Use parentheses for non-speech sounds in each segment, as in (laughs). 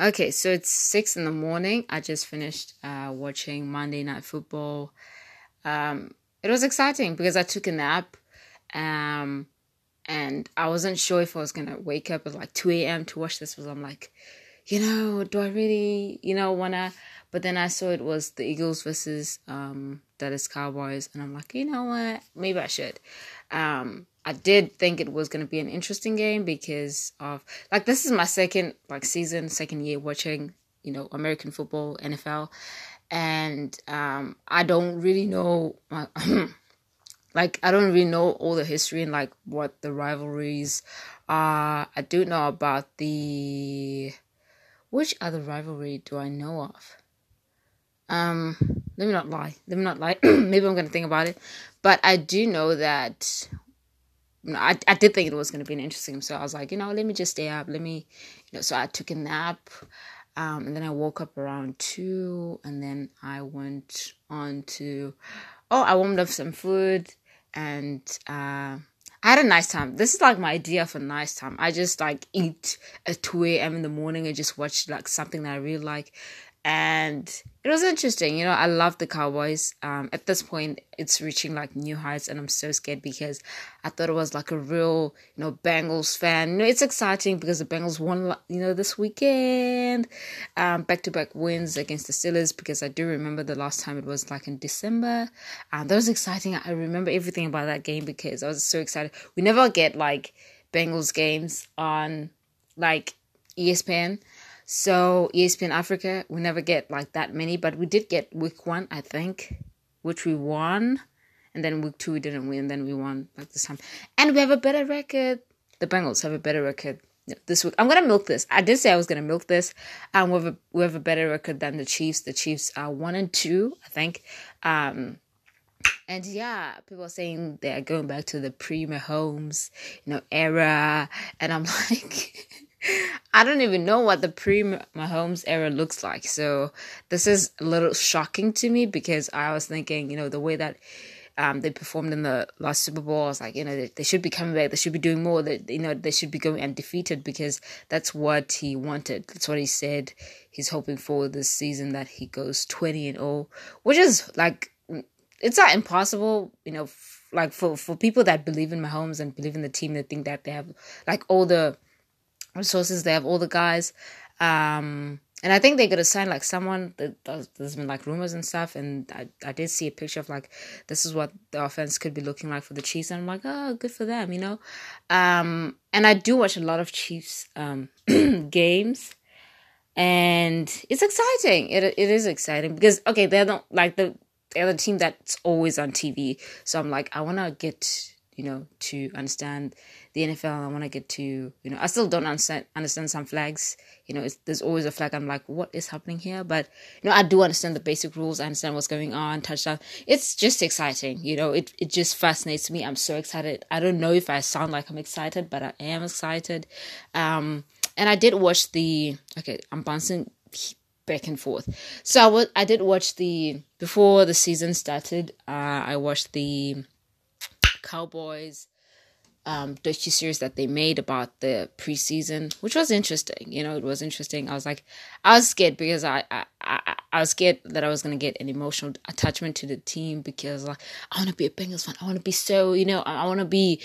Okay, so it's six in the morning. I just finished uh, watching Monday Night Football. Um, it was exciting because I took a nap, um, and I wasn't sure if I was gonna wake up at like two a.m. to watch this. Because I'm like, you know, do I really, you know, wanna? But then I saw it was the Eagles versus um, Dallas Cowboys, and I'm like, you know what? Maybe I should. Um, I did think it was going to be an interesting game because of like this is my second like season, second year watching you know American football, NFL, and um, I don't really know (laughs) like I don't really know all the history and like what the rivalries are. I do know about the which other rivalry do I know of? Um, let me not lie. Let me not lie. (clears throat) Maybe I'm gonna think about it. But I do know that I, I did think it was going to be an interesting so i was like you know let me just stay up let me you know so i took a nap um, and then i woke up around two and then i went on to oh i warmed up some food and uh, i had a nice time. This is like my idea for nice time. I just like eat at 2 a.m in the morning and just watch like something that i really like and it was interesting. You know, I love the Cowboys. Um, at this point, it's reaching like new heights, and I'm so scared because I thought it was like a real, you know, Bengals fan. You know, it's exciting because the Bengals won, you know, this weekend, um, back to back wins against the Steelers. Because I do remember the last time it was like in December. Um, that was exciting. I remember everything about that game because I was so excited. We never get like Bengals games on like ESPN. So ESPN Africa, we never get like that many, but we did get week one, I think, which we won. And then week two we didn't win, and then we won like this time. And we have a better record. The Bengals have a better record this week. I'm gonna milk this. I did say I was gonna milk this. Um we have a we have a better record than the Chiefs. The Chiefs are one and two, I think. Um and yeah, people are saying they are going back to the pre Mahomes, you know, era. And I'm (laughs) like I don't even know what the pre Mahomes era looks like. So this is a little shocking to me because I was thinking, you know, the way that um, they performed in the last Super Bowl, I was like, you know, they, they should be coming back. They should be doing more. That you know, they should be going undefeated because that's what he wanted. That's what he said. He's hoping for this season that he goes twenty and all, which is like it's not impossible, you know. F- like for for people that believe in Mahomes and believe in the team, they think that they have like all the resources. They have all the guys. Um, and I think they're gonna sign like someone. There's been like rumors and stuff, and I, I did see a picture of like this is what the offense could be looking like for the Chiefs, and I'm like, oh, good for them, you know. Um, and I do watch a lot of Chiefs um (clears throat) games, and it's exciting. It it is exciting because okay, they're not like the they're the team that's always on TV, so I'm like, I want to get you know to understand the NFL. I want to get to, you know, I still don't understand understand some flags. You know, there's always a flag. I'm like, what is happening here? But you know, I do understand the basic rules. I understand what's going on. Touchdown. It's just exciting. You know, it it just fascinates me. I'm so excited. I don't know if I sound like I'm excited, but I am excited. Um, and I did watch the. Okay, I'm bouncing back and forth. So I was I did watch the before the season started. Uh, I watched the Cowboys um docu series that they made about the preseason, which was interesting. You know, it was interesting. I was like, I was scared because I I, I, I was scared that I was gonna get an emotional attachment to the team because like I want to be a Bengals fan. I want to be so you know I, I want to be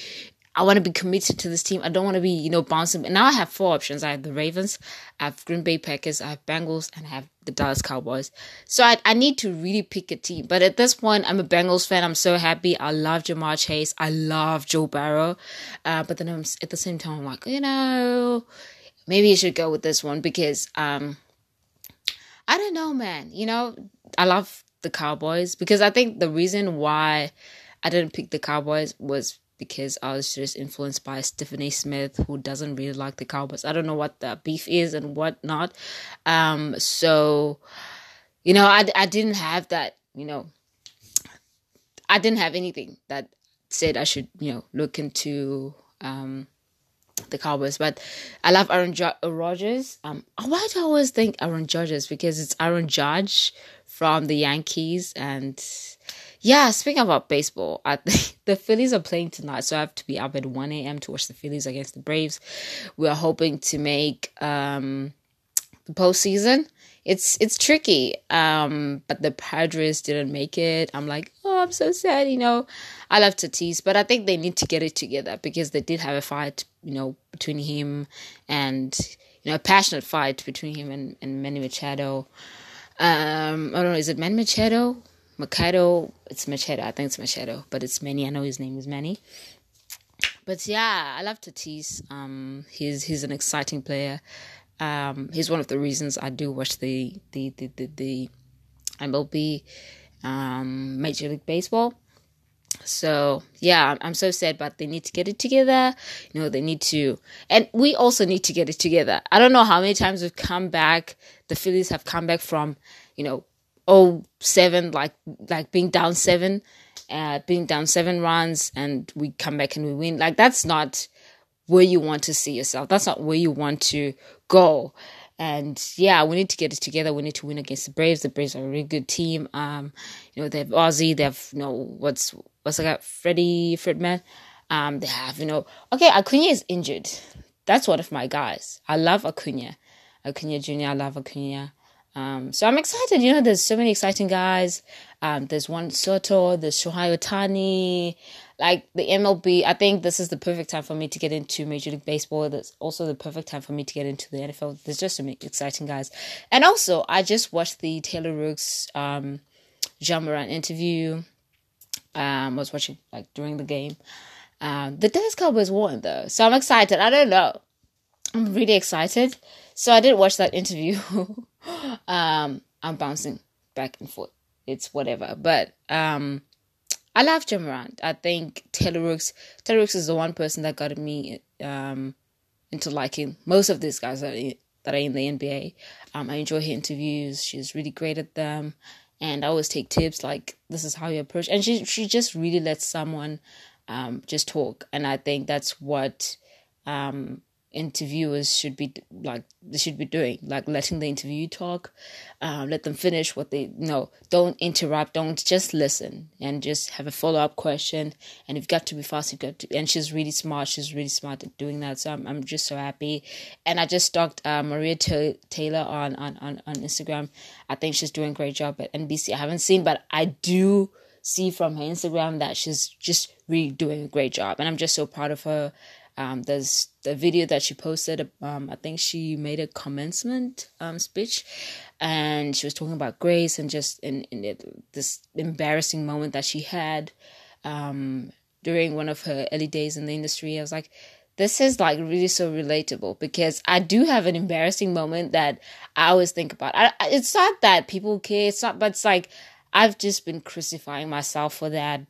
I want to be committed to this team. I don't want to be, you know, bouncing. And now I have four options. I have the Ravens, I have Green Bay Packers, I have Bengals, and I have the Dallas Cowboys. So I, I need to really pick a team. But at this point, I'm a Bengals fan. I'm so happy. I love Ja'Marr Chase. I love Joe Burrow. Uh, but then I'm at the same time, I'm like, you know, maybe you should go with this one because um, I don't know, man. You know, I love the Cowboys because I think the reason why I didn't pick the Cowboys was because I was just influenced by Stephanie Smith, who doesn't really like the Cowboys. I don't know what the beef is and what not. Um, so, you know, I, I didn't have that, you know, I didn't have anything that said I should, you know, look into um, the Cowboys. But I love Aaron jo- Rodgers. Um, why do I always think Aaron Judges? Because it's Aaron Judge from the Yankees and yeah, speaking about baseball, I, (laughs) the Phillies are playing tonight, so I have to be up at 1 a.m. to watch the Phillies against the Braves. We are hoping to make um, the postseason. It's it's tricky. Um, but the Padres didn't make it. I'm like, oh, I'm so sad. You know, I love Tatis, but I think they need to get it together because they did have a fight. You know, between him and you know a passionate fight between him and and Manny Machado. Um, I don't know. Is it Manny Machado? Machado? It's Machado. I think it's Machado, but it's Manny. I know his name is Manny but yeah, I love Tatis. Um, he's he's an exciting player. Um, he's one of the reasons I do watch the the the the, the MLB, um, Major League Baseball. So yeah, I'm so sad, but they need to get it together. You know, they need to, and we also need to get it together. I don't know how many times we've come back. The Phillies have come back from, you know, oh seven, like like being down seven, uh, being down seven runs and we come back and we win. Like that's not where you want to see yourself. That's not where you want to go. And yeah, we need to get it together. We need to win against the Braves. The Braves are a really good team. Um, you know, they have Ozzie, they have, you know, what's, what's guy, Freddie Freeman. Um, they have, you know, okay, Acuna is injured. That's one of my guys. I love Acuna. Acuna Jr., I love Acuna. Um, so I'm excited. You know, there's so many exciting guys. Um, there's Juan Soto, there's Shohei Ohtani, like the MLB. I think this is the perfect time for me to get into Major League Baseball. That's also the perfect time for me to get into the NFL. There's just so many exciting guys. And also, I just watched the Taylor Rooks, um, Ja Morant interview. Um, I was watching like during the game. Um, the Dallas Cowboys won though, so I'm excited. I don't know. I'm really excited. So I did watch that interview. (laughs) um, I'm bouncing back and forth. It's whatever. But um, I love Ja Morant. I think Taylor Rooks, Taylor Rooks is the one person that got me um, into liking most of these guys that are, that are in the NBA. Um, I enjoy her interviews. She's really great at them. And I always take tips like this is how you approach. And she she just really lets someone um, just talk. And I think that's what um, interviewers should be like they should be doing like letting the interview talk um, let them finish what they you know don't interrupt don't just listen and just have a follow-up question. And you've got to be fast you've got to and she's really smart she's really smart at doing that. So i'm, I'm just so happy. And i just stalked uh, maria T- taylor on, on on on instagram. I think she's doing a great job at nbc i haven't seen but i do see from her instagram that she's just really doing a great job. And i'm just so proud of her um, there's the video that she posted. Um, I think she made a commencement um, speech, and she was talking about grace and just in, in it, this embarrassing moment that she had um, during one of her early days in the industry. I was like, this is like really so relatable because I do have an embarrassing moment that I always think about. I, it's not that people care. It's not, but it's like I've just been crucifying myself for that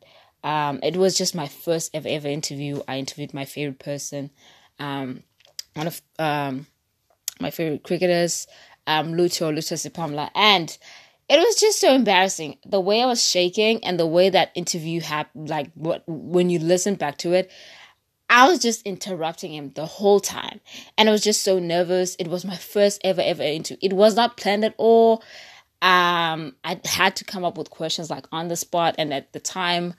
um, it was just my first ever ever interview. I interviewed my favorite person, um, one of um, my favorite cricketers, um, Lutho Lutho Sipamla, and it was just so embarrassing the way I was shaking and the way that interview happened. Like what when you listen back to it, I was just interrupting him the whole time, and I was just so nervous. It was my first ever ever interview. It was not planned at all. Um, I had to come up with questions like on the spot, and at the time,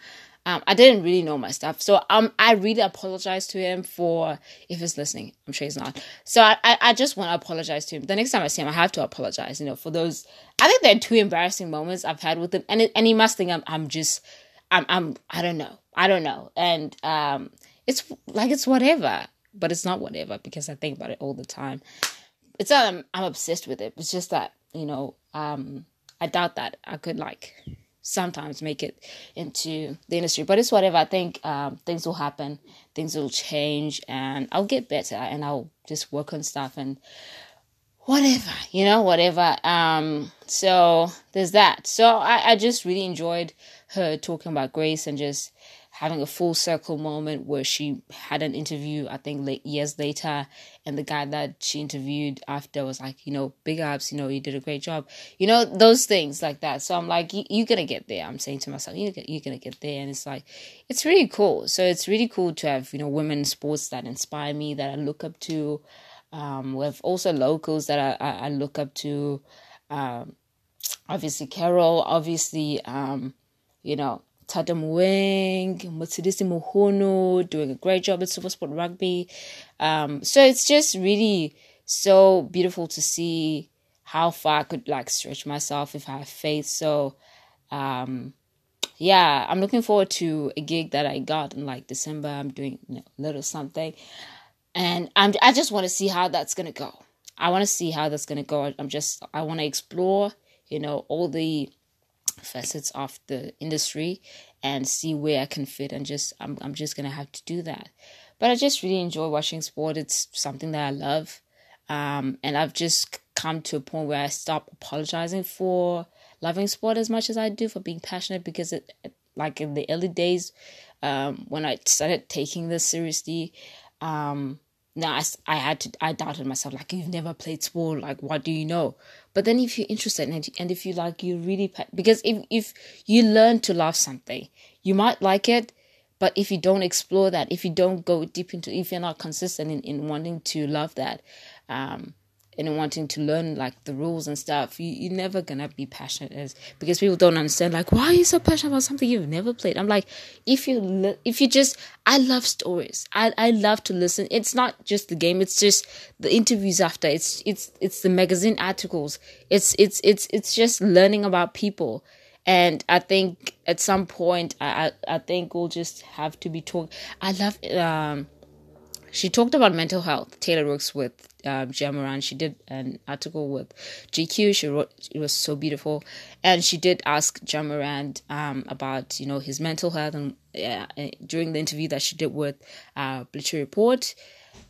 um, I didn't really know my stuff. So um, I really apologize to him for if he's listening. I'm sure he's not. So I, I, I just want to apologize to him. The next time I see him, I have to apologize. You know, for those. I think there are two embarrassing moments I've had with him, and and he must think I'm I'm just I'm I'm I don't know I don't know, and um, it's like it's whatever, but it's not whatever because I think about it all the time. It's not I'm, I'm obsessed with it. It's just that you know um I doubt that I could like sometimes make it into the industry. But it's whatever. I think um, things will happen, things will change, and I'll get better and I'll just work on stuff and whatever, you know, whatever. Um, so there's that. So I, I just really enjoyed her talking about grace and just having a full circle moment where she had an interview, I think late, years later, and the guy that she interviewed after was like, you know, big ups, you know, you did a great job. You know, those things like that. So I'm like, you're to get there. I'm saying to myself, you're, you're to get there. And it's like, it's really cool. So it's really cool to have, you know, women in sports that inspire me, that I look up to. Um, we have also locals that I, I, I look up to. Um, obviously, Carol, obviously, um, you know, Tada Mueng, Motshidisi Mohono, doing a great job at Supersport Rugby. Um, so it's just really so beautiful to see how far I could like stretch myself if I have faith. So, um, yeah, I'm looking forward to a gig that I got in like December. I'm doing you know, a little something, and I'm I just want to see how that's gonna go. I want to see how that's gonna go. I'm just I want to explore, you know, all the facets of the industry and see where I can fit and just I'm I'm just gonna have to do that. But I just really enjoy watching sport. It's something that I love. Um, and I've just come to a point where I stop apologizing for loving sport as much as I do for being passionate because it, like in the early days, um, when I started taking this seriously, um, now I, I had to I doubted myself like you've never played sport like what do you know? But then if you're interested and, and if you like you really because if if you learn to love something you might like it but if you don't explore that if you don't go deep into if you're not consistent in, in wanting to love that um and wanting to learn like the rules and stuff, you, you're never gonna be passionate as because people don't understand like why are you so passionate about something you've never played. I'm like, if you if you just, I love stories. I I love to listen. It's not just the game. It's just the interviews after. It's it's it's the magazine articles. It's it's it's it's just learning about people. And I think at some point, I I, I think we'll just have to be talk. I love um she talked about mental health. Taylor Rooks with um. She did an article with GQ. She wrote it was so beautiful, and she did ask Ja Morant um, about you know his mental health and uh, during the interview that she did with uh, Bleacher Report,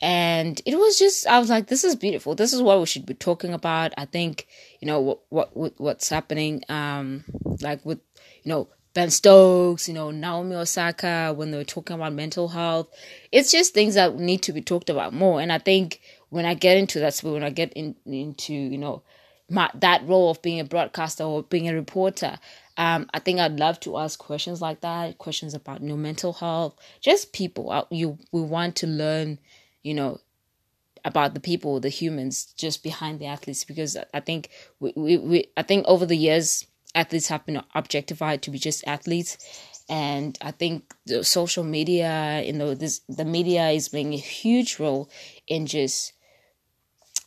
and it was just I was like, this is beautiful. This is what we should be talking about. I think you know what what what's happening um like with you know Ben Stokes, you know, Naomi Osaka, when they were talking about mental health. It's just things that need to be talked about more. And I think when I get into that, when I get in, into, you know, my, that role of being a broadcaster or being a reporter, um, I think I'd love to ask questions like that, questions about you know, mental health, just people. Uh, you we want to learn, you know, about the people, the humans just behind the athletes, because I think we, we, we I think over the years athletes have been objectified to be just athletes. And i think the social media you know this the media is playing a huge role in just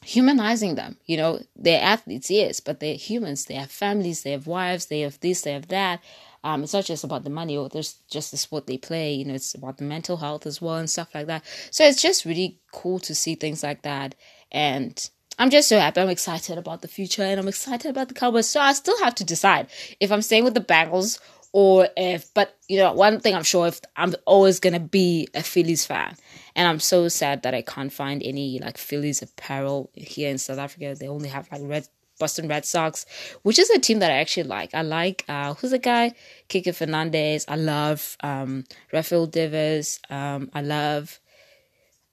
humanizing them. You know they're athletes yes but they're humans. They have families they have wives they have this they have that. Um, it's not just about the money or there's just the sport they play you know it's about the mental health as well and stuff like that. So it's just really cool to see things like that. And I'm just so happy. I'm excited about the future and I'm excited about the Cowboys. So I still have to decide if I'm staying with the Bengals or if, but you know, one thing I'm sure if I'm always gonna be a Phillies fan, and I'm so sad that I can't find any like Phillies apparel here in South Africa. They only have like Red Boston Red Sox, which is a team that I actually like. I like uh who's the guy? Kike Hernandez. I love um Rafael Devers. Um I love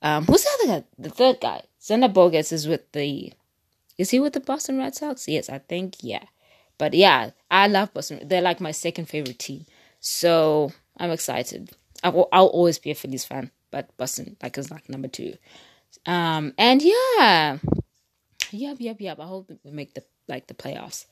um who's the other guy? The third guy. Xander Bogaerts is with the. Is he with the Boston Red Sox? Yes, I think yeah. But yeah, I love Boston. They're like my second favorite team. So I'm excited. I'll, I'll always be a Phillies fan, but Boston like is like number two. Um, and yeah, yep, yep, yep. I hope we make the like the playoffs.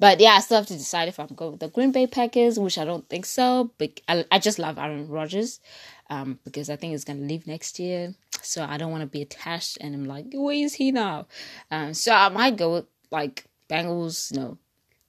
But yeah, I still have to decide if I'm going with the Green Bay Packers, which I don't think so. But I, I just love Aaron Rodgers um, because I think he's going to leave next year. So I don't want to be attached. And I'm like, where is he now? Um, so I might go with like Bengals, no,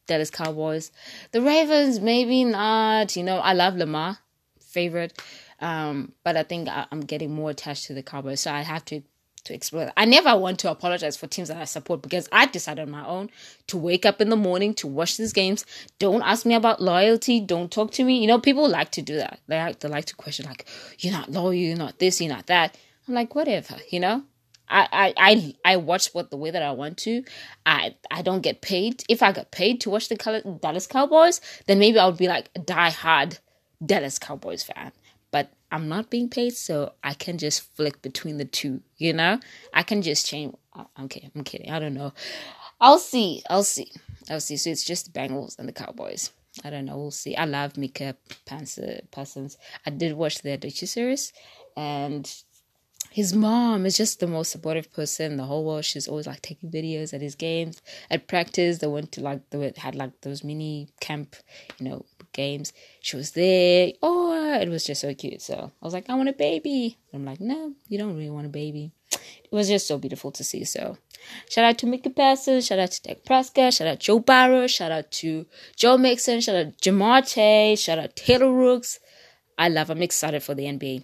Dallas Cowboys. The Ravens, maybe not. You know, I love Lamar, favorite. Um, but I think I, I'm getting more attached to the Cowboys. So I have to to explore I never want to apologize for teams that I support because I decided on my own to wake up in the morning to watch these games. Don't ask me about loyalty. Don't talk to me. You know, people like to do that. They like, they like to question like, you're not loyal, you're not this, you're not that. I'm like, whatever, you know? I, I, I, I watch what the way that I want to. I I don't get paid. If I got paid to watch the Dallas Cowboys, then maybe I would be like a die-hard Dallas Cowboys fan I'm not being paid, so I can just flick between the two, you know? I can just change. Kidding. I'm kidding. I don't know. I'll see. I'll see. I'll see. So it's just the Bengals and the Cowboys. I don't know. We'll see. I love Micah Parsons. I did watch their docu series, and his mom is just the most supportive person in the whole world. She's always like taking videos at his games, at practice. They went to like they had like those mini camp, you know, games. She was there. Oh, it was just so cute. So I was like, I want a baby. I'm like, no, you don't really want a baby. it was just so beautiful to see. So shout out to Mickey Parsons, shout out to Dak Prescott, shout out Joe Burrow, shout out to Joe Mixon, shout out Ja'Marr Chase, shout out Taylor Rooks. I love. I'm excited for the NBA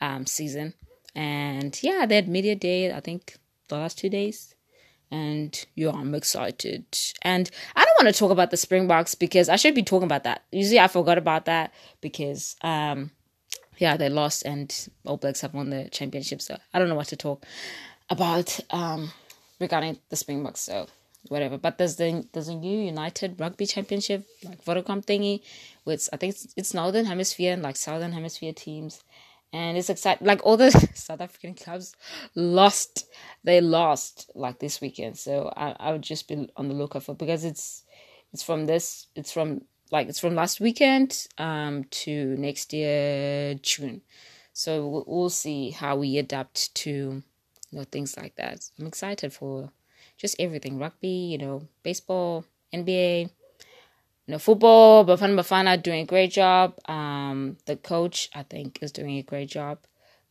um, season, and yeah, they had media day. I think the last two days and yeah, I'm excited. And I don't want to talk about the Springboks because I should be talking about that. Usually I forgot about that because um yeah, they lost and All Blacks have won the championship. So I don't know what to talk about um regarding the Springboks. So whatever. But there's the there's a new United Rugby Championship like Vodacom thingy, which I think it's, it's Northern Hemisphere and like Southern Hemisphere teams and it's exciting. Like all the (laughs) South African clubs lost, they lost like this weekend. So I, I would just be on the lookout for because it's it's from this it's from like it's from last weekend um to next year June. So we'll, we'll see how we adapt to you know things like that. I'm excited for just everything rugby, you know, baseball, NBA, you know, football, Bafana Bafana doing a great job. Um, the coach, I think, is doing a great job.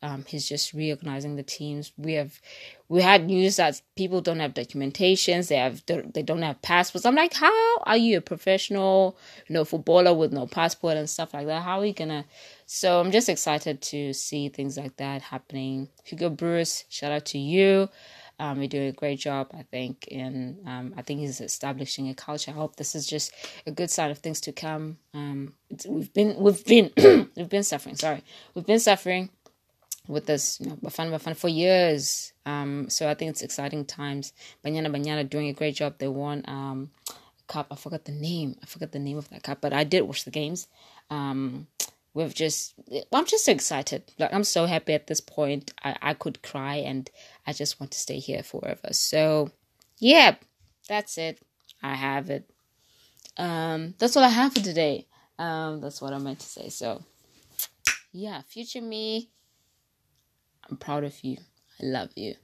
Um, he's just reorganizing the teams. We have, we had news that people don't have documentations. They have, they don't have passports. I'm like, how are you a professional, you know, footballer with no passport and stuff like that? How are you gonna? So I'm just excited to see things like that happening. Hugo Broos, shout out to you. Um, you're doing a great job, I think, and um, I think he's establishing a culture. I hope this is just a good sign of things to come. Um, we've been we've been (clears throat) we've been suffering. Sorry, we've been suffering with this you know, Bafana Bafana for years. Um, so I think it's exciting times. Banyana Banyana doing a great job. They won um, cup. I forgot the name. I forgot the name of that cup, but I did watch the games. Um, we've just i'm just so excited like i'm so happy at this point I, I could cry and i just want to stay here forever. So yeah that's it. I have it. Um that's all i have for today. Um that's what i meant to say. So yeah future me i'm proud of you. I love you